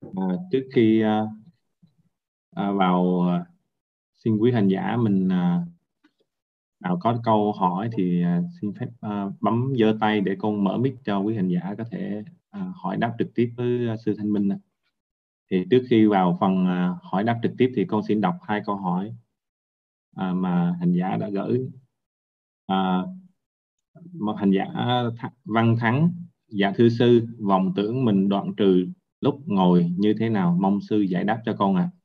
à, trước khi à, à, vào à, xin quý hành giả mình à, nào có câu hỏi thì à, xin phép à, bấm giơ tay để con mở mic cho quý hành giả có thể à, hỏi đáp trực tiếp với à, sư Thanh Minh. Thì trước khi vào phần à, hỏi đáp trực tiếp thì con xin đọc hai câu hỏi à, mà hành giả đã gửi. À, một hành giả à, Văn Thắng, dạ thưa sư, vọng tưởng mình đoạn trừ lúc ngồi như thế nào? Mong sư giải đáp cho con ạ. À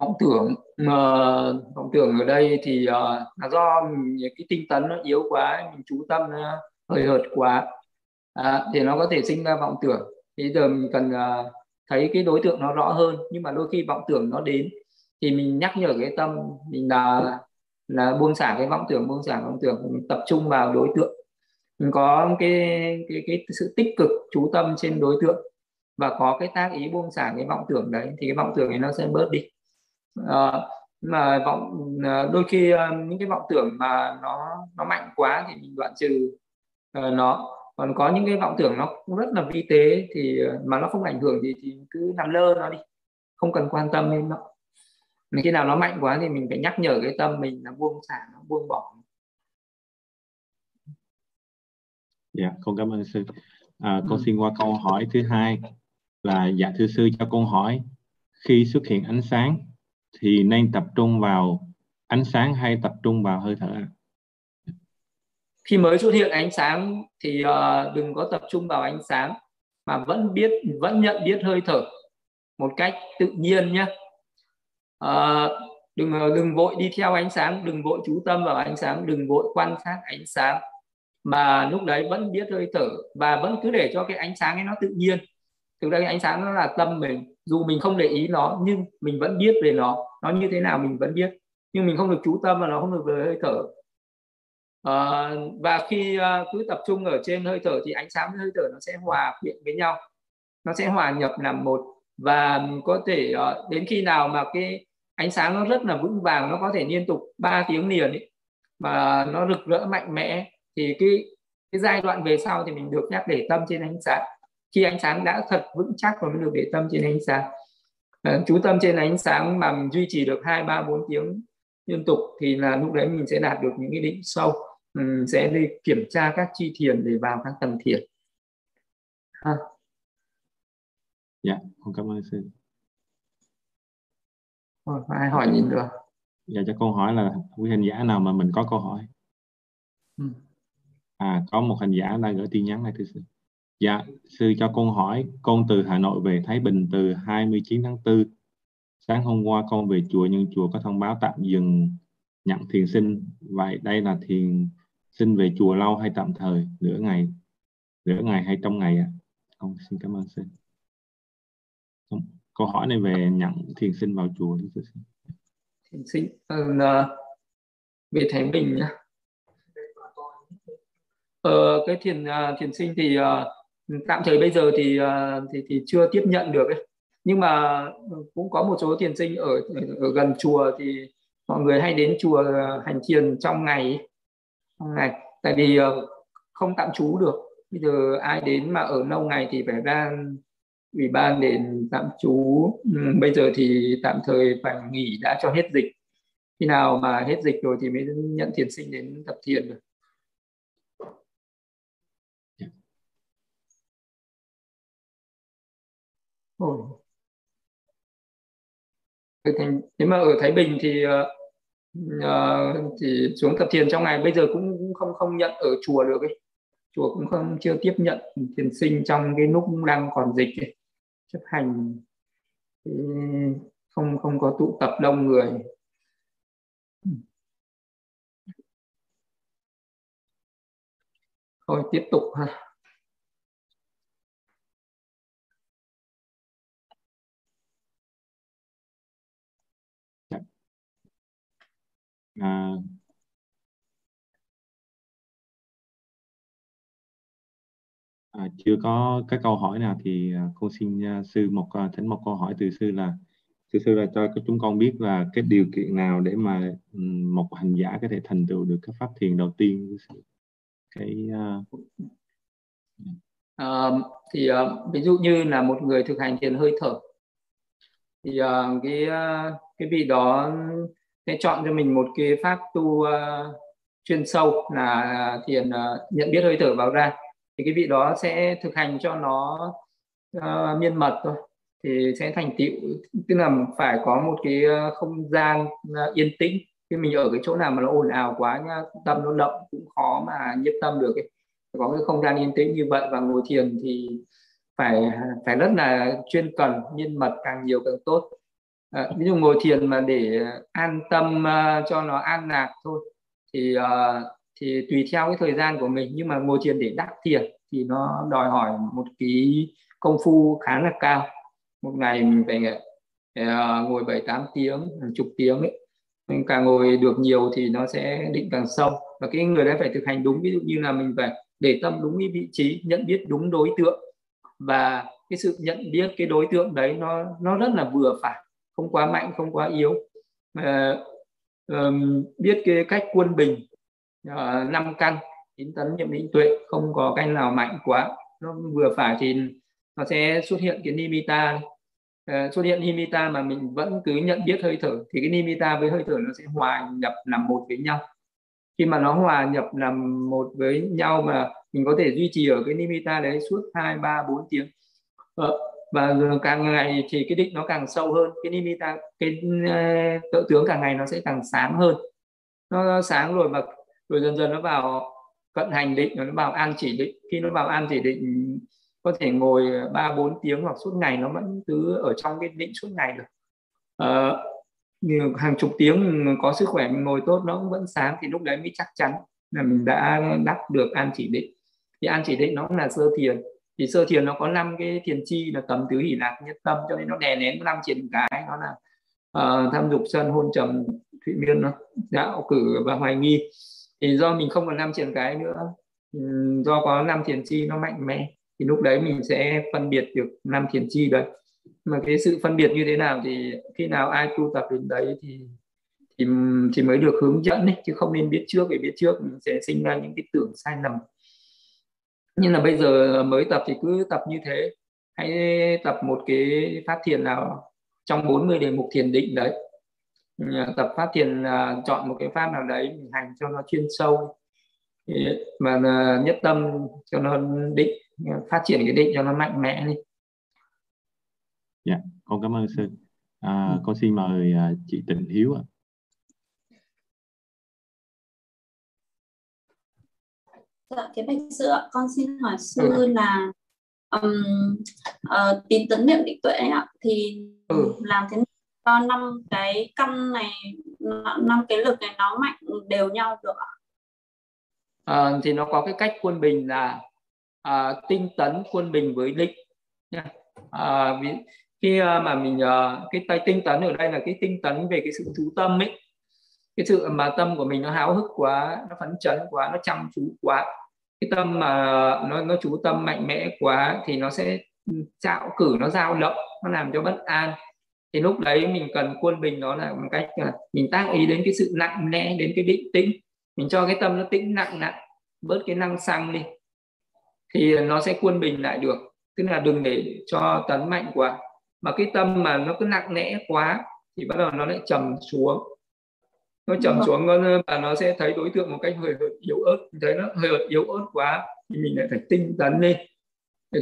vọng tưởng ờ, uh, vọng tưởng ở đây thì uh, là do mình, cái tinh tấn nó yếu quá mình chú tâm ờ, nó hơi hợt quá à, thì nó có thể sinh ra vọng tưởng thì giờ mình cần uh, thấy cái đối tượng nó rõ hơn nhưng mà đôi khi vọng tưởng nó đến thì mình nhắc nhở cái tâm mình là là buông xả cái vọng tưởng buông xả vọng tưởng mình tập trung vào đối tượng mình có cái cái cái sự tích cực chú tâm trên đối tượng và có cái tác ý buông xả cái vọng tưởng đấy thì cái vọng tưởng này nó sẽ bớt đi. À, mà vọng ờ, đôi khi ờ, những cái vọng tưởng mà nó nó mạnh quá thì mình đoạn trừ nó. Còn có những cái vọng tưởng nó cũng rất là vi tế thì mà nó không ảnh hưởng gì thì cứ nằm lơ nó đi không cần quan tâm đến nó. Mình khi nào nó mạnh quá thì mình phải nhắc nhở cái tâm mình là buông xả nó buông bỏ dạ con cảm ơn sư. À, con ừ. xin qua câu hỏi thứ hai là dạ thưa sư cho con hỏi. Khi xuất hiện ánh sáng thì nên tập trung vào ánh sáng hay tập trung vào hơi thở khi mới xuất hiện ánh sáng thì uh, đừng có tập trung vào ánh sáng mà vẫn biết vẫn nhận biết hơi thở một cách tự nhiên nhé. Uh, đừng đừng vội đi theo ánh sáng đừng vội chú tâm vào ánh sáng đừng vội quan sát ánh sáng mà lúc đấy vẫn biết hơi thở và vẫn cứ để cho cái ánh sáng ấy nó tự nhiên. Thực ra cái ánh sáng nó là tâm mình. Dù mình không để ý nó nhưng mình vẫn biết về nó. Nó như thế nào mình vẫn biết. Nhưng mình không được chú tâm và nó không được về hơi thở. À, và khi uh, cứ tập trung ở trên hơi thở thì ánh sáng với hơi thở nó sẽ hòa quyện với nhau. Nó sẽ hòa nhập làm một. Và có thể uh, đến khi nào mà cái ánh sáng nó rất là vững vàng nó có thể liên tục 3 tiếng liền ấy, mà nó rực rỡ mạnh mẽ thì cái cái giai đoạn về sau thì mình được nhắc để tâm trên ánh sáng. Khi ánh sáng đã thật vững chắc và mới được để tâm trên ánh sáng. À, chú tâm trên ánh sáng mà mình duy trì được hai ba bốn tiếng liên tục thì là lúc đấy mình sẽ đạt được những cái định sâu. Mình sẽ đi kiểm tra các chi thiền để vào các tầng thiền. Ha. dạ con cảm ơn sư. Rồi, ai hỏi nhìn được? Dạ cho câu hỏi là quý hành giả nào mà mình có câu hỏi? Ừ à có một hành giả đang gửi tin nhắn này thưa sư Dạ, sư cho con hỏi, con từ Hà Nội về Thái Bình từ 29 tháng 4. Sáng hôm qua con về chùa nhưng chùa có thông báo tạm dừng nhận thiền sinh. Vậy đây là thiền sinh về chùa lâu hay tạm thời, nửa ngày, nửa ngày hay trong ngày ạ? À? Con xin cảm ơn sư. Câu hỏi này về nhận thiền sinh vào chùa thưa sư. Thiền sinh ừ, à, về Thái Bình nhá. Ờ, cái thiền uh, thiền sinh thì uh, tạm thời bây giờ thì à, thì thì chưa tiếp nhận được ấy. nhưng mà ừ, cũng có một số thiền sinh ở ở gần chùa thì mọi người hay đến chùa hành thiền trong ngày trong ngày. Tại vì ờ, không tạm trú được. Bây giờ ai đến mà ở lâu ngày thì phải ra ủy ban để tạm trú. Ừ, bây giờ thì tạm thời phải nghỉ đã cho hết dịch. Khi nào mà hết dịch rồi thì mới nhận thiền sinh đến tập thiền được. Ồ. Thành, nếu mà ở Thái Bình thì uh, thì xuống tập thiền trong ngày bây giờ cũng, cũng không không nhận ở chùa được ấy. chùa cũng không chưa tiếp nhận thiền sinh trong cái lúc đang còn dịch ấy. chấp hành thì không không có tụ tập đông người thôi tiếp tục ha à, à, chưa có cái câu hỏi nào thì à, cô con xin à, sư một à, thỉnh một câu hỏi từ sư là sư sư là cho chúng con biết là cái điều kiện nào để mà ừ, một hành giả có thể thành tựu được cái pháp thiền đầu tiên cái uh, uh, thì uh, ví dụ như là một người thực hành thiền hơi thở. Thì uh, cái uh, cái vị đó sẽ chọn cho mình một cái pháp tu uh, chuyên sâu là thiền uh, nhận biết hơi thở vào ra. Thì cái vị đó sẽ thực hành cho nó uh, miên mật thôi. Thì sẽ thành tựu tức là phải có một cái không gian yên tĩnh. Khi mình ở cái chỗ nào mà nó ồn ào quá nhá tâm nó động cũng khó mà nhiếp tâm được ấy. có cái không gian yên tĩnh như vậy và ngồi thiền thì phải phải rất là chuyên cần miên mật càng nhiều càng tốt à, ví dụ ngồi thiền mà để an tâm uh, cho nó an lạc thôi thì uh, thì tùy theo cái thời gian của mình. Nhưng mà ngồi thiền để đắc thiền thì nó đòi hỏi một cái công phu khá là cao. Một ngày mình phải uh, ngồi bảy tám tiếng chục tiếng ấy. Mình càng ngồi được nhiều thì nó sẽ định càng sâu. Và cái người đấy phải thực hành đúng ví dụ như là mình phải để tâm đúng cái vị trí nhận biết đúng đối tượng. Và cái sự nhận biết cái đối tượng đấy nó nó rất là vừa phải không quá mạnh không quá yếu. Mà um, biết cái cách quân bình ờ, năm uh, căn chín tấn nhiệm định tuệ không có canh nào mạnh quá. Nó vừa phải thì nó sẽ xuất hiện cái nimita. Uh, xuất hiện nimita mà mình vẫn cứ nhận biết hơi thở thì cái nimita với hơi thở nó sẽ hòa nhập làm một với nhau. Khi mà nó hòa nhập làm một với nhau mà mình có thể duy trì ở cái nimita đấy suốt hai ba bốn tiếng ờ, và càng ngày thì cái định nó càng sâu hơn cái nimita cái ờ, tự tướng càng ngày nó sẽ càng sáng hơn. Nó sáng rồi mà rồi dần dần nó vào cận hành định nó vào an chỉ định. Khi nó vào an chỉ định có thể ngồi ba bốn tiếng hoặc suốt ngày nó vẫn cứ ở trong cái định suốt ngày được. Uh, hàng chục tiếng có sức khỏe mình ngồi tốt nó cũng vẫn sáng thì lúc đấy mới chắc chắn là mình đã đắc được an chỉ định. Thì an chỉ định nó cũng là sơ thiền thì sơ thiền nó có năm cái thiền chi là tầm tứ hỷ lạc nhất tâm cho nên nó đè nén năm triển cái nó là uh, tham dục sân hôn trầm thụy miên nó đạo cử và hoài nghi. Thì do mình không còn năm triển cái nữa do có năm thiền chi nó mạnh mẽ thì lúc đấy mình sẽ phân biệt được năm thiền chi đấy. Mà cái sự phân biệt như thế nào thì khi nào ai tu tập đến đấy thì thì thì mới được hướng dẫn ấy, chứ không nên biết trước vì biết trước mình sẽ sinh ra những cái tưởng sai lầm nhưng là bây giờ mới tập thì cứ tập như thế. Hãy tập một cái pháp thiền nào trong 40 đề mục thiền định đấy. Tập pháp thiền là chọn một cái pháp nào đấy mình hành cho nó chuyên sâu. Mà nhất tâm cho nó định phát triển cái định cho nó mạnh mẽ đi. Dạ con cảm ơn sư. À, ừ. con xin mời à, chị Tịnh Hiếu ạ Dạ, cái bạch ạ, con xin hỏi sư ừ. là um, uh, tín tấn niệm định tuệ ạ, thì ừ. làm thế nào cho năm cái căn này, năm cái lực này nó mạnh đều nhau được ạ? À, thì nó có cái cách quân bình là à, tinh tấn quân bình với định nha. À, khi mà mình cái tay tinh tấn ở đây là cái tinh tấn về cái sự chú tâm ấy cái sự mà tâm của mình nó háo hức quá nó phấn chấn quá nó chăm chú quá cái tâm mà nó nó chú tâm mạnh mẽ quá thì nó sẽ trạo cử, nó dao động, nó làm cho bất an. Thì lúc đấy mình cần quân bình nó là một cách là mình tác ý đến cái sự nặng nề, đến cái định tĩnh. Mình cho cái tâm nó tĩnh nặng nặng, bớt cái năng xăng đi, thì nó sẽ quân bình lại được. Tức là đừng để cho tấn mạnh quá. Mà cái tâm mà nó cứ nặng nề quá thì bắt đầu nó lại trầm xuống nó trầm vâng. xuống và nó sẽ thấy đối tượng một cách hơi hợt yếu ớt. Thấy nó hơi yếu ớt quá thì mình lại phải tinh tấn lên.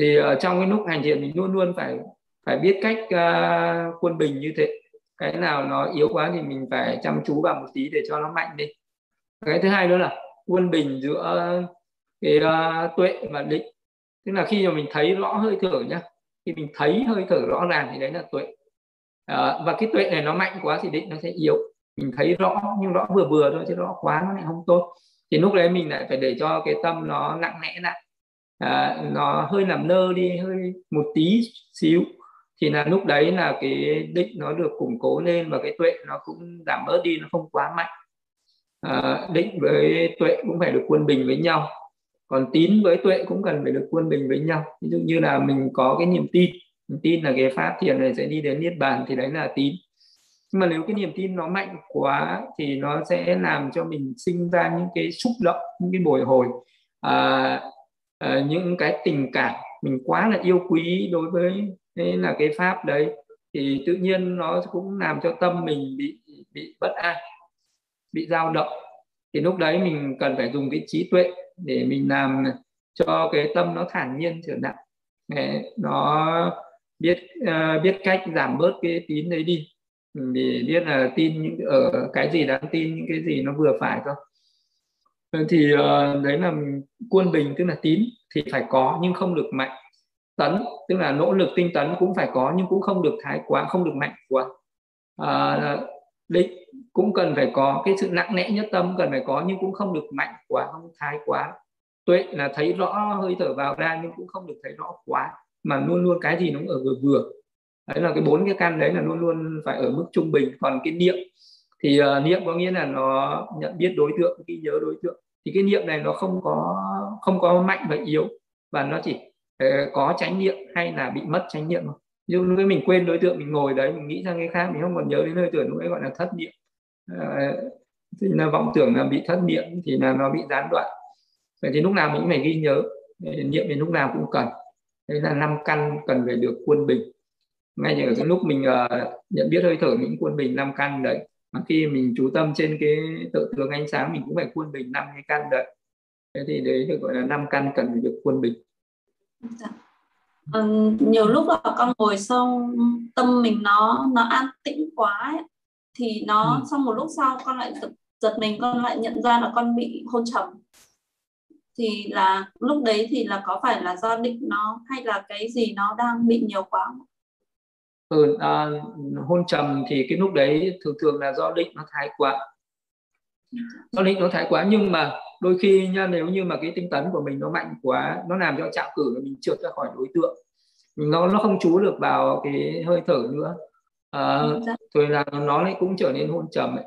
Thì ở trong cái lúc hành thiền mình luôn luôn phải phải biết cách uh, quân bình như thế. Cái nào nó yếu quá thì mình phải chăm chú vào một tí để cho nó mạnh đi. Cái thứ hai nữa là quân bình giữa cái uh, tuệ và định. Tức là khi mà mình thấy rõ hơi thở nhá khi mình thấy hơi thở rõ ràng thì đấy là tuệ. À, và cái tuệ này nó mạnh quá thì định nó sẽ yếu mình thấy rõ nhưng rõ vừa vừa thôi chứ rõ quá nó lại không tốt. Thì lúc đấy mình lại phải để cho cái tâm nó nặng nẽ lại. À, nó hơi làm lơ đi hơi một tí xíu. Thì là lúc đấy là cái định nó được củng cố lên và cái tuệ nó cũng giảm bớt đi nó không quá mạnh. À, định với tuệ cũng phải được quân bình với nhau. Còn tín với tuệ cũng cần phải được quân bình với nhau. Ví dụ như là mình có cái niềm tin. Mình tin là cái pháp thiền này sẽ đi đến niết bàn thì đấy là tín nhưng mà nếu cái niềm tin nó mạnh quá thì nó sẽ làm cho mình sinh ra những cái xúc động những cái bồi hồi. À, à, những cái tình cảm mình quá là yêu quý đối với thế là cái pháp đấy thì tự nhiên nó cũng làm cho tâm mình bị bị bất an bị dao động. Thì lúc đấy mình cần phải dùng cái trí tuệ để mình làm cho cái tâm nó thản nhiên trở lại để nó biết uh, biết cách giảm bớt cái tín đấy đi để biết là tin những ở cái gì đáng tin những cái gì nó vừa phải thôi ờ, thì uh, đấy là quân bình tức là tín thì phải có nhưng không được mạnh. Tấn tức là nỗ lực tinh tấn cũng phải có nhưng cũng không được thái quá không được mạnh quá. À, định cũng cần phải có cái sự nặng nẽ nhất tâm cần phải có nhưng cũng không được mạnh quá không thái quá. Tuệ là thấy rõ hơi thở vào ra nhưng cũng không được thấy rõ quá mà luôn luôn cái gì nó ở vừa vừa đấy là cái bốn cái căn đấy là luôn luôn phải ở mức trung bình. Còn cái niệm thì uh, niệm có nghĩa là nó nhận biết đối tượng ghi nhớ đối tượng. Thì cái niệm này nó không có không có mạnh và yếu và nó chỉ uh, có tránh niệm hay là bị mất tránh niệm không như lúc mình quên đối tượng mình ngồi đấy mình nghĩ sang cái khác mình không còn nhớ đến nơi tưởng lúc ấy gọi là thất niệm. Uh, thì là vọng tưởng là bị thất niệm thì là nó bị gián đoạn. Vậy thì lúc nào mình cũng phải ghi nhớ niệm thì lúc nào cũng cần. Đấy là năm căn cần phải được quân bình ngay như ở cái lúc mình uh, nhận biết hơi thở mình quân bình năm căn đấy mà khi mình chú tâm trên cái tự tướng ánh sáng mình cũng phải quân bình năm cái căn đấy thế thì đấy được gọi là năm căn cần phải được quân bình dạ. ừ, nhiều lúc là con ngồi xong tâm mình nó nó an tĩnh quá ấy. thì nó ừ. xong một lúc sau con lại giật, giật mình con lại nhận ra là con bị hôn trầm thì là lúc đấy thì là có phải là do định nó hay là cái gì nó đang bị nhiều quá không? Ừ, à, hôn trầm thì cái lúc đấy thường thường là do định nó thái quá. Do định nó thái quá nhưng mà đôi khi nha nếu như mà cái tinh tấn của mình nó mạnh quá nó làm cho chạm cử mình trượt ra khỏi đối tượng. Nó nó không chú được vào cái hơi thở nữa. À, rồi là nó lại cũng trở nên hôn trầm ấy.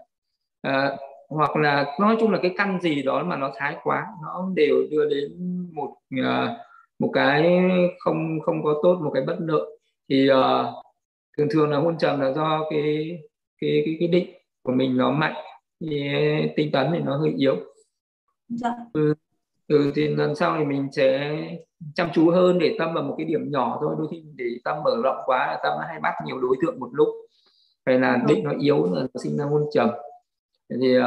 À, hoặc là nói chung là cái căn gì đó mà nó thái quá nó đều đưa đến một uh, một cái không không có tốt một cái bất lợi. Thì uh, thường thường là hôn trầm là do cái cái cái cái định của mình nó mạnh thì tinh tấn thì nó hơi yếu. Dạ. ừ, ừ thì lần sau thì mình sẽ chăm chú hơn để tâm vào một cái điểm nhỏ thôi. Đôi khi để tâm mở rộng quá là tâm nó hay bắt nhiều đối tượng một lúc. Phải là dạ. định nó yếu là nó sinh ra hôn trầm. Thì uh,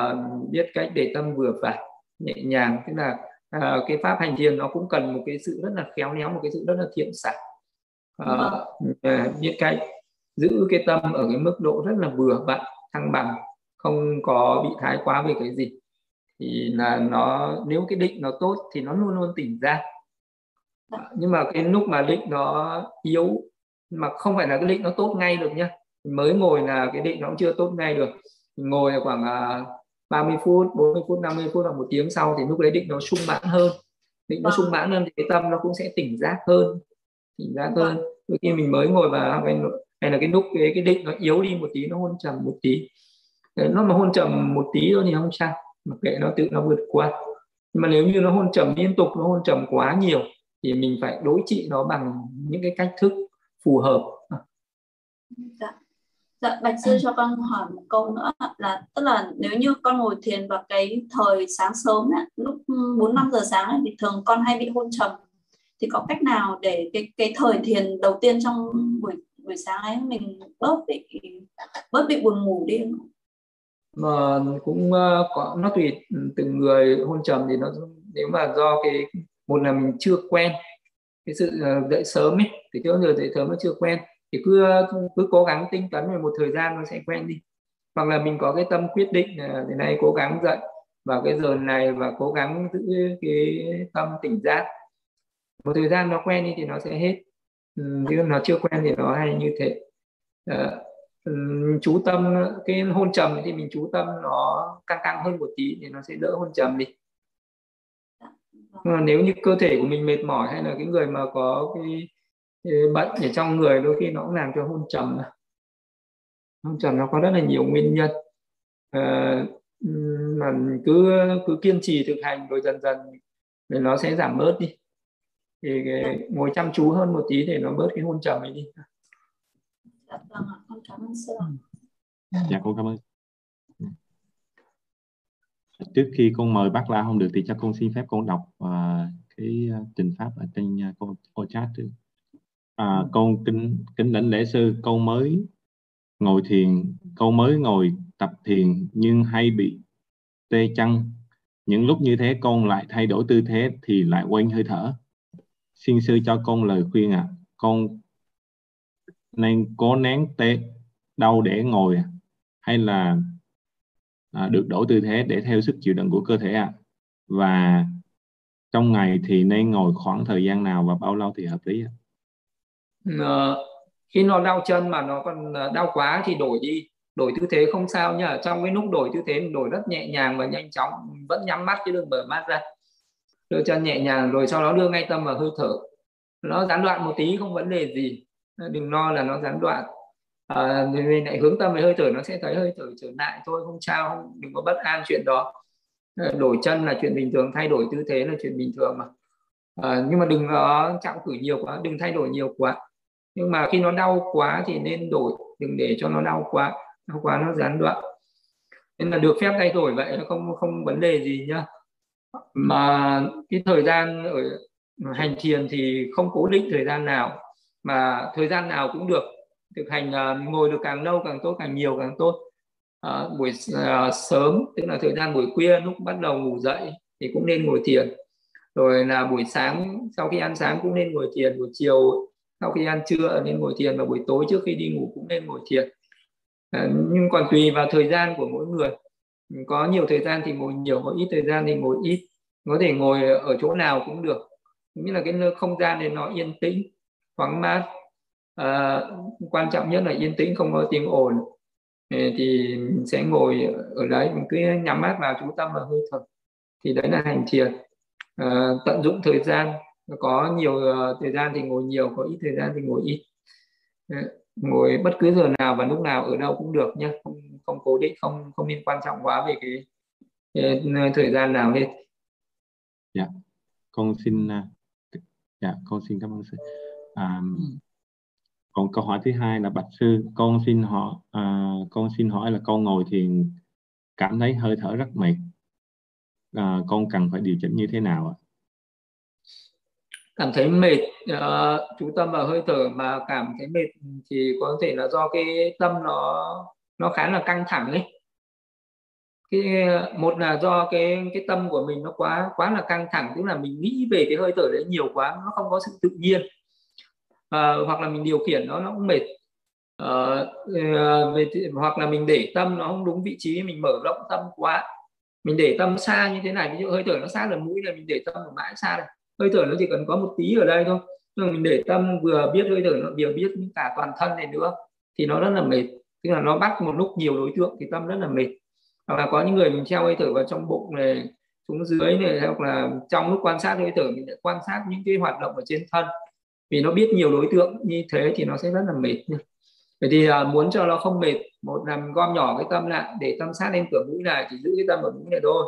biết cách để tâm vừa phải nhẹ nhàng. Tức là uh, cái pháp hành thiền nó cũng cần một cái sự rất là khéo léo một cái sự rất là thiện xảo. Uh, uh, biết cách giữ cái tâm ở cái mức độ rất là vừa vặn thăng bằng không có bị thái quá về cái gì. Thì là nó nếu cái định nó tốt thì nó luôn luôn tỉnh ra. Nhưng mà cái lúc mà định nó yếu mà không phải là cái định nó tốt ngay được nhá. Mới ngồi là cái định nó cũng chưa tốt ngay được. Ngồi khoảng uh, à, 30 phút 40 phút 50 phút hoặc một tiếng sau thì lúc đấy định nó sung mãn hơn. Định nó sung mãn hơn thì cái tâm nó cũng sẽ tỉnh giác hơn tỉnh giác hơn. Đôi khi mình mới ngồi vào hay, hay là cái nút cái, cái định nó yếu đi một tí nó hôn trầm một tí. Ờ, nó mà hôn trầm một tí thôi thì không sao mặc kệ nó tự nó vượt qua. Nhưng mà nếu như nó hôn trầm liên tục nó hôn trầm quá nhiều thì mình phải đối trị nó bằng những cái cách thức phù hợp. Dạ. Dạ, Bạch sư cho con hỏi một câu nữa là tức là nếu như con ngồi thiền vào cái thời sáng sớm ấy, lúc 4 5 giờ sáng ấy, thì thường con hay bị hôn trầm. Thì có cách nào để cái cái thời thiền đầu tiên trong buổi buổi sáng ấy, mình bớt bị bớt bị buồn ngủ đi. Mà cũng ờ, có, nó tùy từng người hôn trầm thì nó, nếu mà do cái, một là mình chưa quen cái sự ờ, dậy sớm ấy thì cái giờ dậy sớm nó chưa quen thì cứ cứ cố gắng tinh tấn về một thời gian nó sẽ quen đi. Hoặc là mình có cái tâm quyết định là thế này cố gắng dậy vào cái giờ này và cố gắng giữ cái tâm tỉnh giác. Một thời gian nó quen đi thì nó sẽ hết ừ, nó chưa quen thì nó hay như thế. À, chú tâm cái hôn trầm thì mình chú tâm nó căng căng hơn một tí thì nó sẽ đỡ hôn trầm đi. Ờ, nếu như cơ thể của mình mệt mỏi hay là cái người mà có cái bệnh ở trong người đôi khi nó cũng làm cho hôn trầm. Hôn trầm nó có rất là nhiều nguyên nhân. À, mà cứ cứ kiên trì thực hành rồi dần dần thì nó sẽ giảm bớt đi thì cái, ngồi chăm chú hơn một tí để nó bớt cái hôn trầm ấy đi. Dạ vâng ạ con cảm ơn sư dạ con cảm ơn. Trước khi con mời bác la không được thì cho con xin phép con đọc uh, cái uh, trình pháp ở trên uh, cô, cô chat trước à, ừ. con kính kính đảnh lễ sư con mới ngồi thiền con mới ngồi tập thiền nhưng hay bị tê chân những lúc như thế con lại thay đổi tư thế thì lại quên hơi thở xin sư cho con lời khuyên ạ à. con nên cố nén tê đau để ngồi à, hay là à, được đổi tư thế để theo sức chịu đựng của cơ thể ạ à. và trong ngày thì nên ngồi khoảng thời gian nào và bao lâu thì hợp lý ạ à, khi nó đau chân mà nó còn ờ, đau quá thì đổi đi đổi tư thế không sao nhá trong cái lúc đổi tư thế mình đổi rất nhẹ nhàng và nhanh chóng vẫn nhắm mắt chứ đừng mở mắt ra đưa chân nhẹ nhàng rồi sau đó đưa ngay tâm vào hơi thở. Nó gián đoạn một tí không vấn đề gì. Đừng lo là nó gián đoạn. À, mình lại hướng tâm về hơi thở nó sẽ thấy hơi thở trở lại. Thôi không sao không đừng có bất an chuyện đó. Ờ, đổi chân là chuyện bình thường thay đổi tư thế là chuyện bình thường mà. À, nhưng mà đừng có trọng cử nhiều quá đừng thay đổi nhiều quá. Nhưng mà khi nó đau quá thì nên đổi đừng để cho nó đau quá. Đau quá nó gián đoạn. Nên là được phép thay đổi vậy không không vấn đề gì nhá mà cái thời gian ở hành thiền thì không cố định thời gian nào mà thời gian nào cũng được thực hành uh, ngồi được càng lâu càng tốt càng nhiều càng tốt. À, buổi à, sớm tức là thời gian buổi khuya lúc bắt đầu ngủ dậy thì cũng nên ngồi thiền. Rồi là buổi sáng sau khi ăn sáng cũng nên ngồi thiền buổi chiều sau khi ăn trưa nên ngồi thiền và buổi tối trước khi đi ngủ cũng nên ngồi thiền. À, nhưng còn tùy vào thời gian của mỗi người có nhiều thời gian thì ngồi nhiều có ít thời gian thì ngồi ít. Có thể ngồi ở chỗ nào cũng được. Nghĩa là cái nơi không gian này nó yên tĩnh thoáng mát. À, quan trọng nhất là yên tĩnh không có tiếng ồn. Thì sẽ ngồi ở đấy mình cứ nhắm mắt vào chú tâm vào hơi thở. Thì đấy là hành thiền. À, tận dụng thời gian. Có nhiều uh, thời gian thì ngồi nhiều có ít thời gian thì ngồi ít. Ờ, ngồi bất cứ giờ nào và lúc nào ở đâu cũng được nhé không không cố định không không nên quan trọng quá về cái, cái ờ, thời gian nào hết. Dạ. Con xin à, dạ con xin cảm ơn sư. À, còn câu hỏi thứ hai là bạch sư con xin hỏi à, ờ, con xin hỏi là con ngồi thì cảm thấy hơi thở rất mệt. À, con cần phải điều chỉnh như thế nào ạ? Cảm thấy mệt uh, chú tâm vào hơi thở mà cảm thấy mệt thì có thể là do cái tâm nó nó khá là căng thẳng ấy. Cái một là do cái cái tâm của mình nó quá quá là căng thẳng tức là mình nghĩ về cái hơi thở đấy nhiều quá nó không có sự tự nhiên. À, hoặc là mình điều khiển nó nó cũng mệt. À, về, hoặc là mình để tâm nó không đúng vị trí mình mở rộng tâm quá. Mình để tâm xa như thế này ví dụ hơi thở nó sát là mũi là mình để tâm ở mãi xa này hơi thở nó chỉ cần có một tí ở đây thôi. Nhưng mình để tâm vừa biết hơi thở nó vừa biết cả toàn thân này nữa thì nó rất là mệt. Tức là nó bắt một lúc nhiều đối tượng thì tâm rất là mệt. Hoặc là có những người mình treo hơi thở vào trong bụng này xuống dưới này hoặc là trong lúc quan sát hơi thở mình lại quan sát những cái hoạt động ở trên thân. Vì nó biết nhiều đối tượng như thế thì nó sẽ rất là mệt vậy thì uh, muốn cho nó không mệt một làm gom nhỏ cái tâm lại để tâm sát lên cửa mũi này chỉ giữ cái tâm ở mũi này thôi.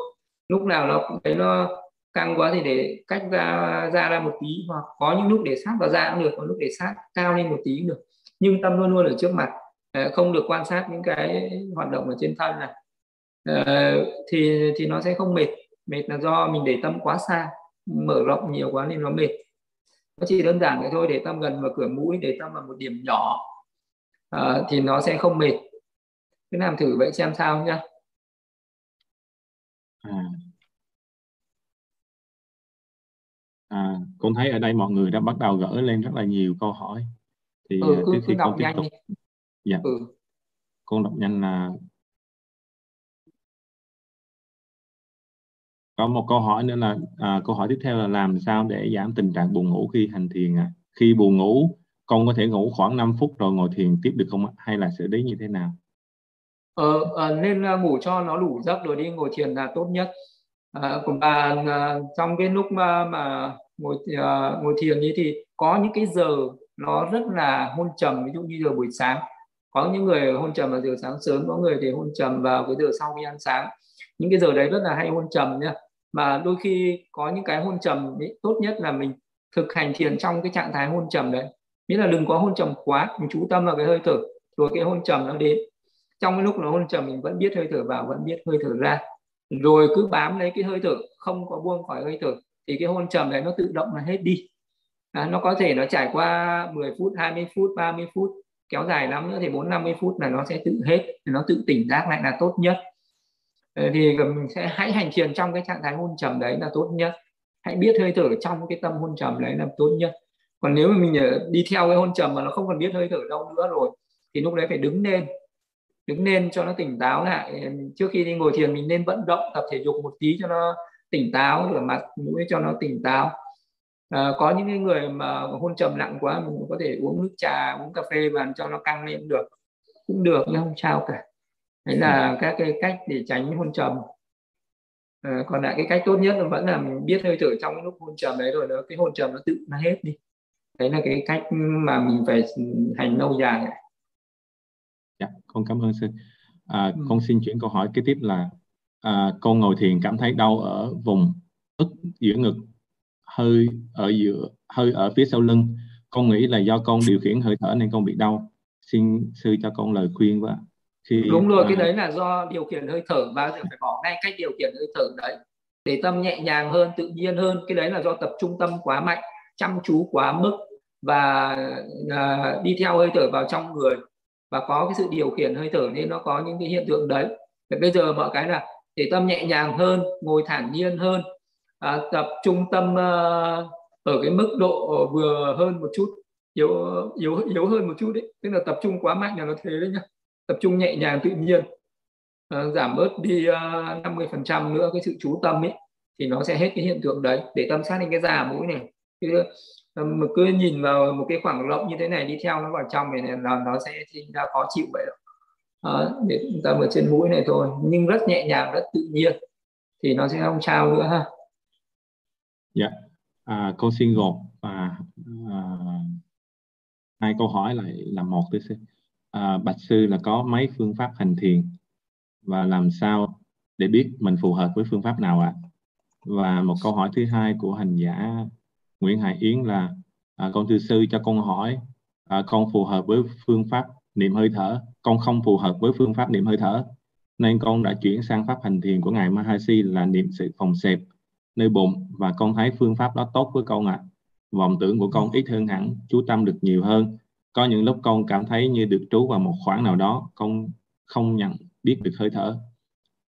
Lúc nào nó cũng thấy nó căng quá thì để cách ra ra ra một tí hoặc có những lúc để sát vào da cũng được có lúc để sát cao lên một tí cũng được. Nhưng tâm luôn luôn ở trước mặt ờ, không được quan sát những cái hoạt động ở trên thân này. Ờ, thì thì nó sẽ không mệt. Mệt là do mình để tâm quá xa mở rộng nhiều quá nên nó mệt. Nó chỉ đơn giản vậy thôi để tâm gần vào cửa mũi để tâm vào một điểm nhỏ à, thì nó sẽ không mệt. Cứ làm thử vậy xem sao nhá. À, À, con thấy ở đây mọi người đã bắt đầu gỡ lên rất là nhiều câu hỏi. Thì ừ, cứ, trước khi con tiếp tục, đi. dạ, ừ. con đọc nhanh là có một câu hỏi nữa là à, câu hỏi tiếp theo là làm sao để giảm tình trạng buồn ngủ khi hành thiền à? Khi buồn ngủ, con có thể ngủ khoảng 5 phút rồi ngồi thiền tiếp được không Hay là xử lý như thế nào? Ờ, à, nên ngủ cho nó đủ giấc rồi đi ngồi thiền là tốt nhất à, bà à, trong cái lúc mà, mà ngồi à, ngồi thiền như thì có những cái giờ nó rất là hôn trầm ví dụ như giờ buổi sáng. Có những người hôn trầm vào giờ sáng sớm có người thì hôn trầm vào cái giờ sau khi ăn sáng. Những cái giờ đấy rất là hay hôn trầm nhá mà đôi khi có những cái hôn trầm ấy, tốt nhất là mình thực hành thiền trong cái trạng thái hôn trầm đấy. Nghĩa là đừng có hôn trầm quá mình chú tâm vào cái hơi thở rồi cái hôn trầm nó đến. Trong cái lúc nó hôn trầm mình vẫn biết hơi thở vào vẫn biết hơi thở ra rồi cứ bám lấy cái hơi thở không có buông khỏi hơi thở thì cái hôn trầm đấy nó tự động là hết đi. À, nó có thể nó trải qua 10 phút 20 phút 30 phút kéo dài lắm nữa thì 4 50 phút là nó sẽ tự hết nó tự tỉnh giác lại là tốt nhất. Ờ, thì mình sẽ hãy hành thiền trong cái trạng thái hôn trầm đấy là tốt nhất. Hãy biết hơi thở trong cái tâm hôn trầm đấy là tốt nhất. Còn nếu mà mình ờ, đi theo cái hôn trầm mà nó không còn biết hơi thở đâu nữa rồi thì lúc đấy phải đứng lên đứng lên cho nó tỉnh táo lại. Trước khi đi ngồi thiền mình nên vận động tập thể dục một tí cho nó tỉnh táo rửa mặt mũi cho nó tỉnh táo. À, có những người mà hôn trầm nặng quá mình có thể uống nước trà uống cà phê và cho nó căng lên được. Cũng được nhưng không sao cả. Đấy là các cái cách để tránh hôn trầm. À, còn lại cái cách tốt nhất vẫn là mình biết hơi thở trong lúc hôn trầm đấy rồi đó cái hôn trầm nó tự nó hết đi. Đấy là cái cách mà mình phải hành lâu dài con cảm ơn sư. À, ừ. con xin chuyển câu hỏi kế tiếp là à, con ngồi thiền cảm thấy đau ở vùng ức giữa ngực hơi ở giữa hơi ở phía sau lưng. Con nghĩ là do con điều khiển hơi thở nên con bị đau. Xin sư cho con lời khuyên với khi đúng rồi à, cái đấy là do điều khiển hơi thở giờ phải bỏ ngay cách điều khiển hơi thở đấy để tâm nhẹ nhàng hơn tự nhiên hơn. Cái đấy là do tập trung tâm quá mạnh chăm chú quá mức và à, đi theo hơi thở vào trong người và có cái sự điều khiển hơi thở nên nó có những cái hiện tượng đấy. Và bây giờ mọi cái là để tâm nhẹ nhàng hơn ngồi thản nhiên hơn à, tập trung tâm uh, ở cái mức độ vừa hơn một chút yếu yếu yếu hơn một chút đấy tức là tập trung quá mạnh là nó thế đấy nhá. Tập trung nhẹ nhàng tự nhiên à, giảm bớt đi ờ, uh, 50 phần trăm nữa cái sự chú tâm ấy thì nó sẽ hết cái hiện tượng đấy. Để tâm sát lên cái già mũi này. Chứ Ờ, mà cứ nhìn vào một cái khoảng rộng như thế này đi theo nó vào trong này là nó sẽ sinh ra khó chịu vậy đó ờ, để chúng ta ở trên mũi này thôi. Nhưng rất nhẹ nhàng rất tự nhiên thì nó sẽ không sao nữa ha. Dạ. À, con xin gộp và à, hai câu hỏi lại là một tôi xin à, bạch sư là có mấy phương pháp hành thiền và làm sao để biết mình phù hợp với phương pháp nào ạ? À? và một câu hỏi thứ hai của hành giả Nguyễn Hải Yến là à, con thưa sư cho con hỏi à, con phù hợp với phương pháp niệm hơi thở. Con không phù hợp với phương pháp niệm hơi thở nên con đã chuyển sang pháp hành thiền của ngài Mahasi là niệm sự phòng xẹp nơi bụng và con thấy phương pháp đó tốt với con ạ. À. vọng tưởng của con ít hơn hẳn chú tâm được nhiều hơn. Có những lúc con cảm thấy như được trú vào một khoảng nào đó con không nhận biết được hơi thở.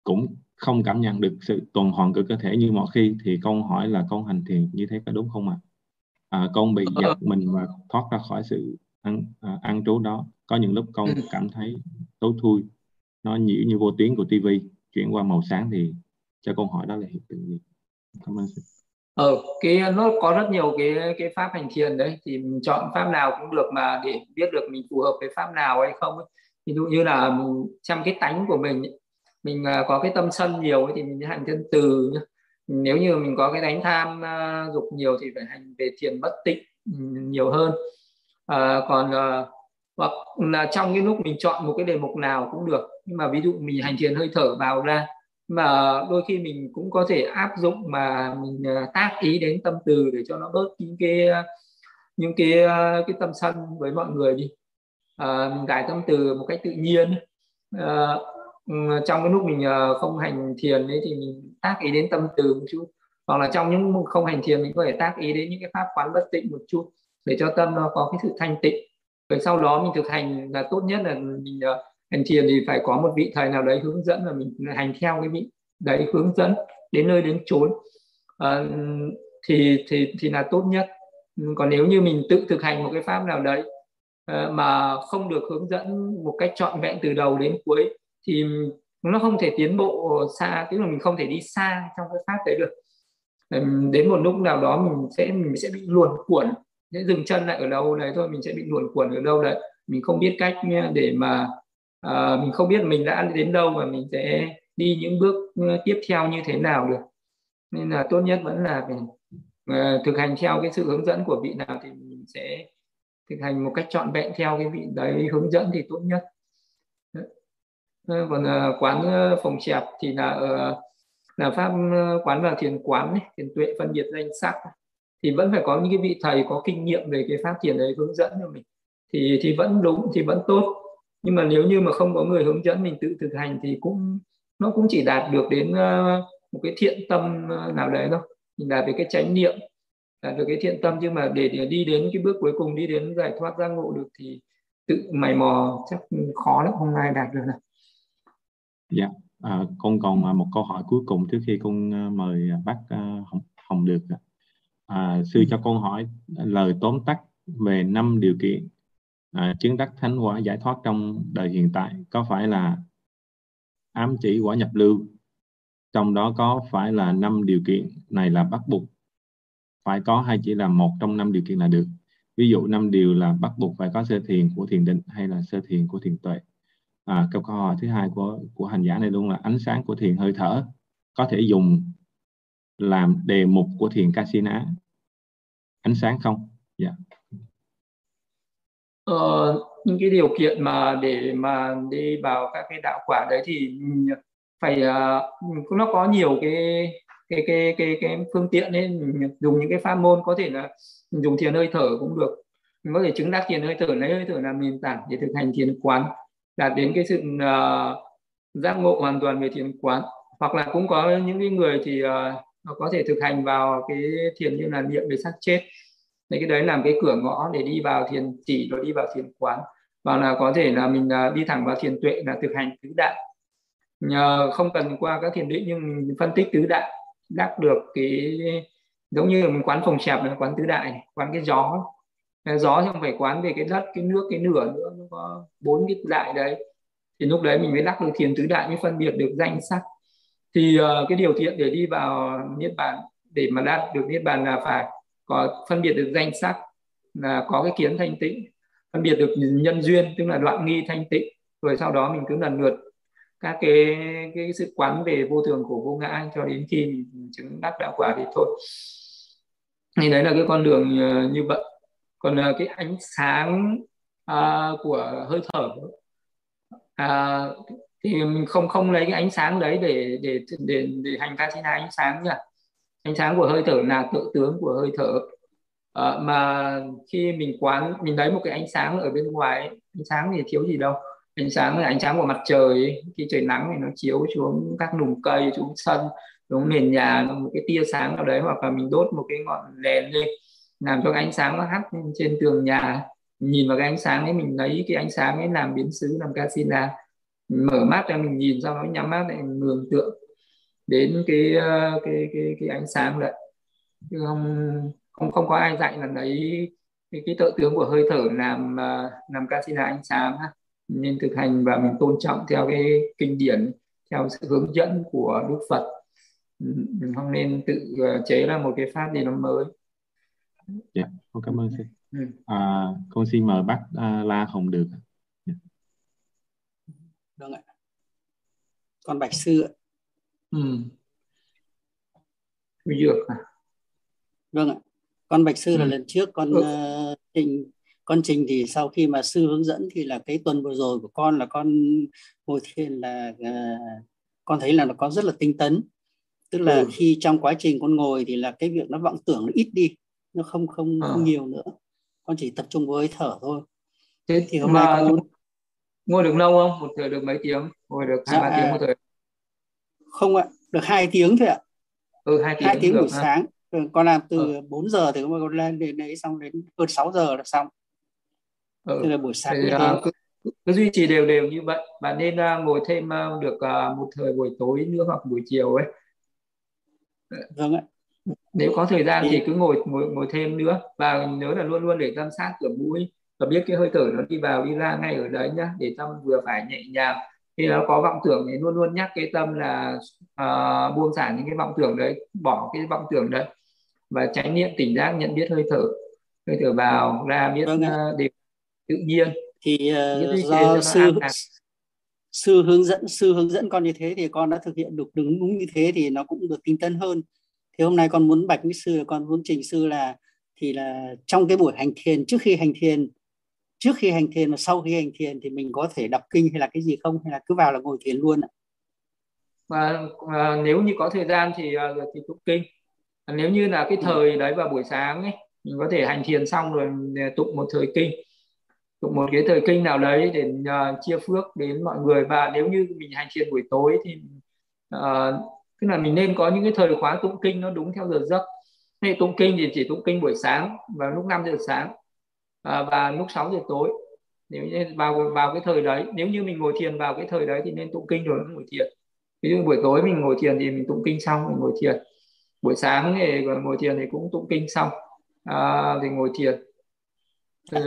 Cũng không cảm nhận được sự tuần hoàn của cơ thể như mọi khi thì con hỏi là con hành thiền như thế có đúng không ạ? À? à, con bị giật mình và thoát ra khỏi sự ăn à, ăn trú đó. Có những lúc con ừ. cảm thấy tối thui, nó nhiễu như vô tuyến của tivi chuyển qua màu sáng thì cho con hỏi đó là hiện tượng gì? Cảm ơn. Ờ, cái nó có rất nhiều cái cái pháp hành thiền đấy thì mình chọn pháp nào cũng được mà để biết được mình phù hợp với pháp nào hay không ấy. ví dụ như là mình xem cái tánh của mình mình à, có cái tâm sân nhiều thì mình hành thiên từ nếu như mình có cái đánh tham à, dục nhiều thì phải hành về thiền bất tịnh nhiều hơn. À, còn à, hoặc là trong cái lúc mình chọn một cái đề mục nào cũng được. Nhưng mà ví dụ mình hành thiền hơi thở vào ra mà đôi khi mình cũng có thể áp dụng mà mình tác ý đến tâm từ để cho nó bớt những cái những cái cái tâm sân với mọi người đi. À, mình giải tâm từ một cách tự nhiên à, À, trong cái lúc mình ờ, không hành thiền ấy thì mình tác ý đến tâm từ một chút. Hoặc là trong những không hành thiền mình có thể tác ý đến những cái pháp quán bất tịnh một chút để cho tâm nó có cái sự thanh tịnh. Rồi sau đó mình thực hành là tốt nhất là mình ờ, hành thiền thì phải có một vị thầy nào đấy hướng dẫn và mình hành theo cái vị đấy hướng dẫn đến nơi đến chốn. À, thì thì thì là tốt nhất. Còn nếu như mình tự thực hành một cái pháp nào đấy mà không được hướng dẫn một cách trọn vẹn từ đầu đến cuối thì nó không thể tiến bộ xa tức là mình không thể đi xa trong cái pháp đấy được. Đến một lúc nào đó mình sẽ mình sẽ bị luồn cuộn sẽ dừng chân lại ở đâu đấy thôi mình sẽ bị luồn cuộn ở đâu đấy. Mình không biết cách để mà uh, mình không biết mình đã đến đâu và mình sẽ đi những bước ừ, tiếp theo như thế nào được. Nên là tốt nhất vẫn là phải uh, thực hành theo cái sự hướng dẫn của vị nào thì mình sẽ thực hành một cách trọn vẹn theo cái vị đấy hướng dẫn thì tốt nhất còn ờ, quán ờ, phòng chẹp thì là ở là pháp ờ, quán vào thiền quán thiền tuệ phân biệt danh sắc thì vẫn phải có những cái vị thầy có kinh nghiệm về cái pháp thiền đấy hướng dẫn cho mình. Thì thì vẫn đúng thì vẫn tốt. Nhưng mà nếu như mà không có người hướng dẫn mình tự thực hành thì cũng nó cũng chỉ đạt được đến một cái thiện tâm nào đấy thôi. Mình đạt được cái chánh niệm đạt được cái thiện tâm. Nhưng mà để, để đi đến cái bước cuối cùng đi đến giải thoát giác ngộ được thì tự mày mò chắc khó lắm hôm nay đạt được này dạ. À, con còn một câu hỏi cuối cùng trước khi con à, mời bác à, hồng, hồng được à, sư cho con hỏi lời tóm tắt về năm điều kiện à, chứng đắc thánh quả giải thoát trong đời hiện tại có phải là ám chỉ quả nhập lưu? Trong đó có phải là năm điều kiện này là bắt buộc? Phải có hay chỉ là một trong năm điều kiện là được? Ví dụ năm điều là bắt buộc phải có sơ thiền của thiền định hay là sơ thiền của thiền tuệ à, câu hỏi thứ hai của của hành giả này luôn là ánh sáng của thiền hơi thở có thể dùng làm đề mục của thiền Kasina. Ánh sáng không? Dạ. Yeah. ờ, những cái điều kiện mà để mà đi vào các cái đạo quả đấy thì phải uh, nó có nhiều cái cái cái cái cái phương tiện nên dùng những cái pháp môn có thể là dùng thiền hơi thở cũng được. Mình có thể chứng đắc thiền hơi thở lấy hơi thở làm nền tảng để thực hành thiền quán đạt đến cái sự uh, giác ngộ hoàn toàn về thiền quán. Hoặc là cũng có những cái người thì uh, có thể thực hành vào cái thiền như là niệm về xác chết. Đấy cái đấy làm cái cửa ngõ để đi vào thiền chỉ rồi đi vào thiền quán. Và là có thể là mình uh, đi thẳng vào thiền tuệ là thực hành tứ đại. Nhờ không cần qua các thiền định nhưng mình phân tích tứ đại đắc được cái giống như là mình quán phòng chẹp là quán tứ đại quán cái gió gió thì không phải quán về cái đất cái nước cái nửa nữa nó có bốn cái đại đấy. Thì lúc đấy mình mới đắc được thiền tứ đại mới phân biệt được danh sắc. Thì uh, cái điều kiện để đi vào niết bàn để mà đạt được niết bàn là phải có phân biệt được danh sắc là có cái kiến thanh tịnh phân biệt được nhân duyên tức là đoạn nghi thanh tịnh rồi sau đó mình cứ lần lượt các cái cái sự quán về vô thường của vô ngã cho đến khi mình chứng đắc đạo quả thì thôi. Thì đấy là cái con đường ờ, như vậy còn uh, cái ánh sáng uh, của hơi thở uh, thì mình không không lấy cái ánh sáng đấy để để để để hành ca xin ánh sáng nhỉ ánh sáng của hơi thở là tự tướng của hơi thở. Uh, mà khi mình quán mình lấy một cái ánh sáng ở bên ngoài ánh sáng thì thiếu gì đâu. Ánh sáng là ánh sáng của mặt trời khi trời nắng thì nó chiếu xuống các lùm cây xuống sân xuống nền nhà một cái tia sáng nào đấy hoặc là mình đốt một cái ngọn đèn lên làm cho cái ánh sáng nó hắt trên tường nhà. Nhìn vào cái ánh sáng ấy mình lấy cái ánh sáng ấy làm biến xứ làm casina. Mở mắt ra mình nhìn sau đó nhắm mắt lại mường tượng đến cái ờ, cái cái cái ánh sáng đấy. Chứ không không không có ai dạy là lấy cái, cái tự tướng của hơi thở làm ờ, làm casina ánh sáng nên thực hành và mình tôn trọng theo cái kinh điển theo sự hướng dẫn của Đức Phật. Mình không nên tự ờ, chế ra một cái pháp gì nó mới dạ con cảm ơn sư ừ. à, con xin mời bác uh, La Hồng được dạ. vâng ạ con bạch sư ạ ừ. Dược à? Vâng ạ. Con Bạch Sư ừ. là lần trước con ừ. uh, trình con trình thì sau khi mà sư hướng dẫn thì là cái tuần vừa rồi của con là con ngồi thiền là uh, con thấy là nó có rất là tinh tấn tức là ừ. khi trong quá trình con ngồi thì là cái việc nó vọng tưởng nó ít đi nó không không, à. không nhiều nữa. Con chỉ tập trung với thở thôi. Thế thì hôm mà nay con ngồi được lâu không? Một thời được mấy tiếng? Ngồi được hai ba tiếng một thời. Không ạ được hai tiếng thôi ạ. Ừ hai tiếng, hai tiếng buổi sáng. Ừ, con làm từ ừ. 4 giờ thì con lên đến đấy xong đến hơn 6 giờ là xong. Ừ. tức là buổi sáng thì, cứ, cứ duy trì đều đều như vậy. Bạn nên uh, ngồi thêm uh, được uh, một thời buổi tối nữa hoặc buổi chiều ấy. Vâng ạ nếu có thời gian thì cứ ngồi ngồi ngồi thêm nữa. Và nhớ là luôn luôn để tâm sát cửa mũi và biết cái hơi thở nó đi vào đi ra ngay ở đấy nhá để tâm vừa phải nhẹ nhàng. Khi nó có vọng tưởng thì luôn luôn nhắc cái tâm là uh, buông xả những cái vọng tưởng đấy bỏ cái vọng tưởng đấy. Và tránh niệm tỉnh giác nhận biết hơi thở hơi thở vào ra biết vâng uh, đều tự nhiên. Thì uh, do sư sư hướng dẫn sư hướng dẫn con như thế thì con đã thực hiện được đúng đúng như thế thì nó cũng được tinh tân hơn thì hôm nay con muốn bạch với sư con muốn trình sư là thì là trong cái buổi hành thiền trước khi hành thiền trước khi hành thiền và sau khi hành thiền thì mình có thể đọc kinh hay là cái gì không? Hay là cứ vào là ngồi thiền luôn ạ? Và à, nếu như có thời gian thì à, thì tụng kinh. Nếu như là cái ừ. thời đấy vào buổi sáng ấy mình có thể hành thiền xong rồi tụng một thời kinh. Tụng một cái thời kinh nào đấy để uh, chia phước đến mọi người. Và nếu như mình hành thiền buổi tối thì uh, tức là mình nên có những cái thời khóa tụng kinh nó đúng theo giờ giấc. Hay tụng kinh thì chỉ tụng kinh buổi sáng và lúc 5 giờ sáng à, và lúc 6 giờ tối. Nếu như vào vào cái thời đấy nếu như mình ngồi thiền vào cái thời đấy thì nên tụng kinh rồi ngồi thiền. Ví dụ buổi tối mình ngồi thiền thì mình tụng kinh xong mình ngồi thiền. Buổi sáng thì ngồi thiền thì cũng tụng kinh xong à, thì ngồi thiền. Từ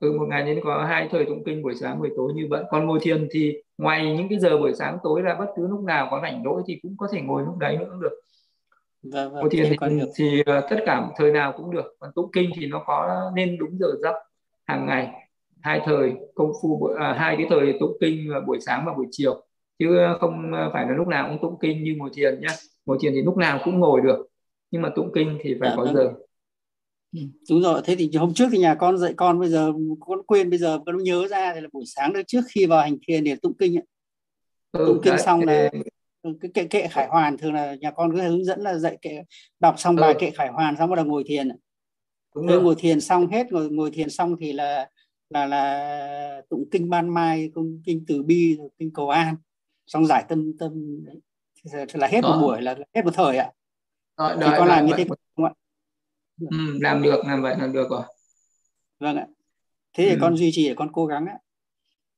từ một ngày nên có hai thời tụng kinh buổi sáng buổi tối như vậy. Còn ngồi thiền thì ngoài những cái giờ buổi sáng tối ra bất cứ lúc nào có rảnh rỗi thì cũng có thể ngồi lúc đấy nữa cũng được. Vâng, vâng, ngồi thiền thì, thì uh, tất cả thời nào cũng được. Còn tụng kinh thì nó có nên đúng giờ giấc hàng ngày. Hai thời công phu à, hai cái thời tụng kinh buổi sáng và buổi chiều. Chứ không phải là lúc nào cũng tụng kinh như ngồi thiền nhá. Ngồi thiền thì lúc nào cũng ngồi được. Nhưng mà tụng kinh thì phải dạ, có vâng. giờ Ừ, đúng rồi thế thì hôm trước thì nhà con dạy con bây giờ con quên bây giờ con nhớ ra thì là buổi sáng đó trước khi vào hành thiền để tụng kinh ấy. Ừ, tụng kinh đấy, xong là cái kệ kệ khải hoàn thường là nhà con cứ hướng dẫn là dạy kệ đọc xong bài ừ. kệ khải hoàn xong bắt đầu ngồi thiền Đúng rồi. ngồi thiền xong hết ngồi ngồi thiền xong thì là là là tụng kinh ban mai tụng kinh từ bi kinh cầu an xong giải tâm tâm là hết Đó. một buổi là hết một thời ạ Đó, thì con làm như thế không ạ ừ, làm được làm vậy là được rồi vâng ạ thế thì ừ. con duy trì để con cố gắng ạ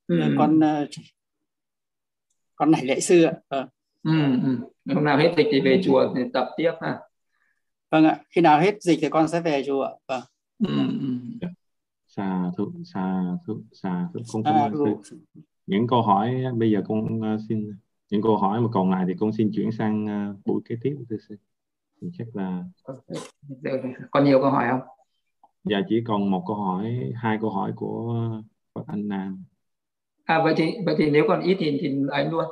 ừ. con uh, con này lễ sư ạ vâng. ừ, ừ. hôm nào hết dịch thì về chùa thì tập tiếp ha vâng ạ khi nào hết dịch thì con sẽ về chùa vâng ừ. ừ. xà thụ xà thụ xà thụ ơn sư những câu hỏi bây giờ con uh, xin những câu hỏi mà còn lại thì con xin chuyển sang buổi kế tiếp thưa sư chắc là còn nhiều câu hỏi không dạ chỉ còn một câu hỏi hai câu hỏi của Phật Anh Nam à vậy thì vậy thì nếu còn ít thì thì anh luôn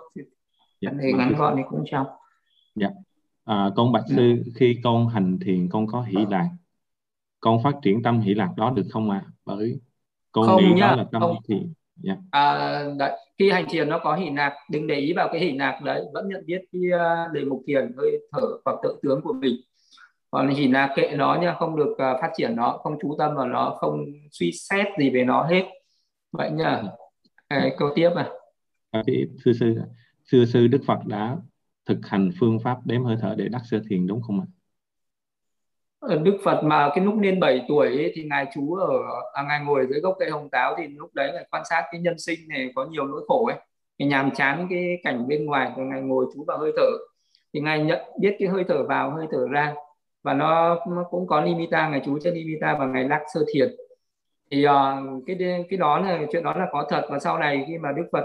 dạ, thì ngắn gọn thì cũng xong dạ à, con bạch sư ừ. khi con hành thiền con có hỷ lạc con phát triển tâm hỷ lạc đó được không ạ à? bởi con không nghĩ nhá, đó là tâm không. thiền yeah. Dạ. à, đấy, khi hành thiền nó có hỷ nạc đừng để ý vào cái hỷ nạc đấy vẫn nhận biết cái uh, đề mục thiền hơi thở hoặc tự tướng của mình. Còn hỷ nạc kệ nó nha không được uh, phát triển nó không chú tâm vào nó không suy xét gì về nó hết. Vậy nhá. Cái câu tiếp à sư sư sư sư đức phật đã thực hành phương pháp đếm hơi thở để đắc sơ thiền đúng không ạ Ờ, Đức Phật mà cái lúc niên 7 tuổi ấy, thì ngài chú ở à, ngài ngồi dưới gốc cây hồng táo thì lúc đấy ngài quan sát cái nhân sinh này có nhiều nỗi khổ ấy. Thì nhàm chán cái cảnh bên ngoài rồi ngài ngồi chú vào hơi thở. Thì ngài nhận biết cái hơi thở vào hơi thở ra và nó, nó cũng có limita ngài chú trên limita và ngài lắc sơ thiền. Thì uh, cái cái đó là chuyện đó là có thật và sau này khi mà Đức Phật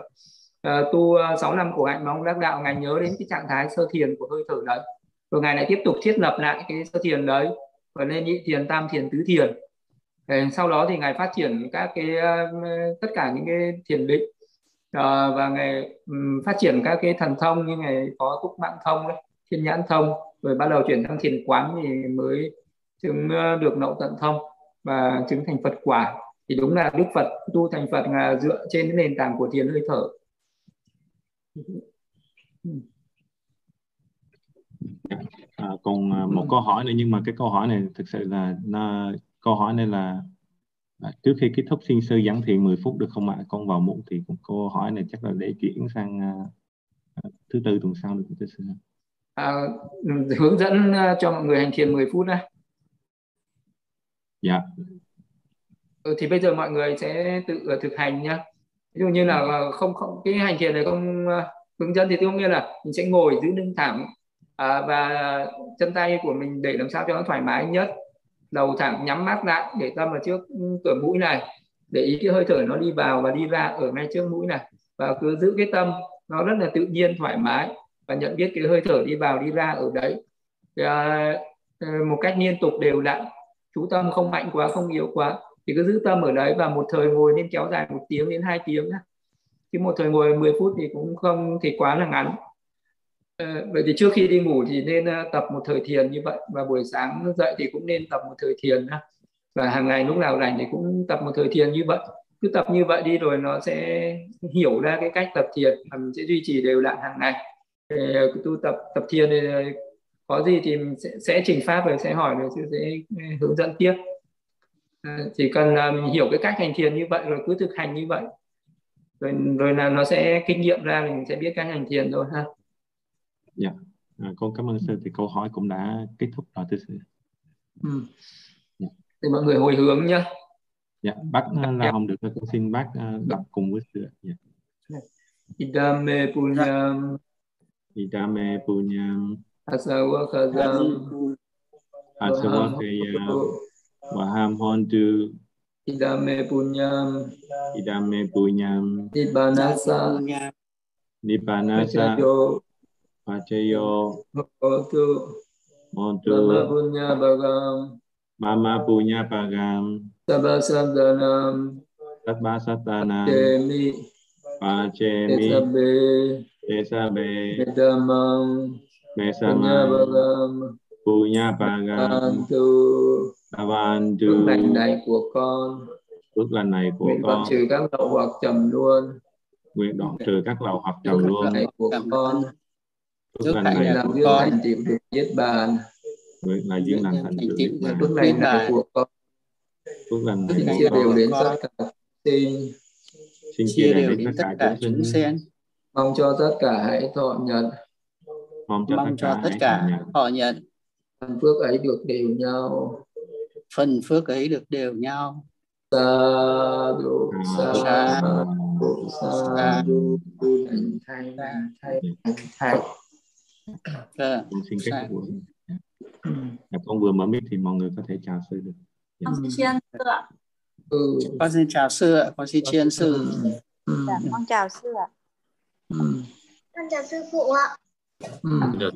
uh, tu uh, 6 năm của hạnh mà ông đắc đạo ngài nhớ đến cái trạng thái sơ thiền của hơi thở đấy. Rồi ngài lại tiếp tục thiết lập lại cái sơ thiền đấy và lên nhị thiền tam thiền tứ thiền. Sau đó thì ngài phát triển các cái tất cả những cái thiền định. À, và ngài phát triển các cái thần thông như ngài có túc mạng thông đấy, thiên nhãn thông. Rồi bắt đầu chuyển sang thiền quán thì mới chứng được nậu tận thông và chứng thành Phật quả. Thì đúng là Đức Phật tu thành Phật là dựa trên cái nền tảng của thiền hơi thở. Ừ à, còn à, một câu hỏi nữa nhưng mà cái câu hỏi này thực sự là nó, câu hỏi này là à, trước khi kết thúc xin sư giảng thiện 10 phút được không ạ? Con vào muộn thì câu hỏi này chắc là để chuyển sang à, à thứ tư tuần sau được thưa sư. À, hướng dẫn à, cho mọi người hành thiền 10 phút đây. Dạ. Ừ, thì bây giờ mọi người sẽ tự thực hành nhá. Ví dụ như là không không cái hành thiền này không hướng dẫn thì tôi nghĩa là mình sẽ ngồi giữ lưng thẳng à, và chân tay của mình để làm sao cho nó thoải mái nhất. Đầu thẳng nhắm mắt lại để tâm vào trước cửa mũi này. Để ý cái hơi thở nó đi vào và đi ra ở ngay trước mũi này. Và cứ giữ cái tâm nó rất là tự nhiên thoải mái và nhận biết cái hơi thở đi vào đi ra ở đấy. À, à một cách liên tục đều đặn. Chú tâm không mạnh quá không yếu quá. Thì cứ giữ tâm ở đấy và một thời ngồi nên kéo dài một tiếng đến hai tiếng nhé chứ một thời ngồi 10 phút thì cũng không thì quá là ngắn. Ờ, vậy thì trước khi đi ngủ thì nên ờ, tập một thời thiền như vậy. Và buổi sáng dậy thì cũng nên tập một thời thiền và hàng ngày lúc nào rảnh thì cũng tập một thời thiền như vậy. Cứ tập như vậy đi rồi nó sẽ hiểu ra cái cách tập thiền và mình sẽ duy trì đều đặn hàng ngày. Ờ, Để tu tập tập thiền thì có gì thì mình sẽ, sẽ trình pháp rồi sẽ hỏi rồi sẽ hướng dẫn tiếp. Chỉ cần mình hiểu cái cách hành thiền như vậy rồi cứ thực hành như vậy. Rồi rồi là nó sẽ kinh nghiệm ra mình sẽ biết cách hành thiền thôi ha dạ. À, con cảm ơn sư thì câu hỏi cũng đã kết thúc rồi thưa sư. Ừ. Dạ. thì mọi người hồi hướng nhé dạ bác dạ. là không được con xin bác đọc cùng với sư dạ. Idame punyam. Idame punyam. Asawakadam Asawakayam Waham hontu. Idame punyam. Idame punyam. Nibbanasa. Nibbanasa Pacayo Motu Montu Mama punya bagam Mama punya bagam Sabasadanam Sabbasadanam Demi Pacemi Esabe Esabe Medamang Mesamang bagam Punya bagam Bantu Tavantu Phước lành này của con Phước lành này của Nguyện con trừ các lậu hoặc trầm luôn Nguyện đoạn trừ các lậu hoặc trầm luôn này của con Phước lành này làm con thành tựu được niết bàn. Là duyên lành thành tựu niết bàn. Lành này của con Phước lành này chia đều đến tất cả sinh. Xin chia đều đến tất cả chúng sinh. mong cho tất cả hãy thọ nhận. Mong cho mong tất cả cho tất cả họ nhận. phần phước ấy được đều nhau. Phần phước ấy được đều nhau. Sa du sa Sa du thành thay thay thay Dạ. Xin các ừ. dạ. buổi. Con vừa mở mic thì mọi người có thể chào sư được. Dạ. Con xin chào sư ạ. Ừ. Con xin chào sư ạ. Con xin chiên sư. Ừ. Ừ. Dạ, con chào sư ạ. Ừ. Con chào sư phụ ạ. Ừ. Được.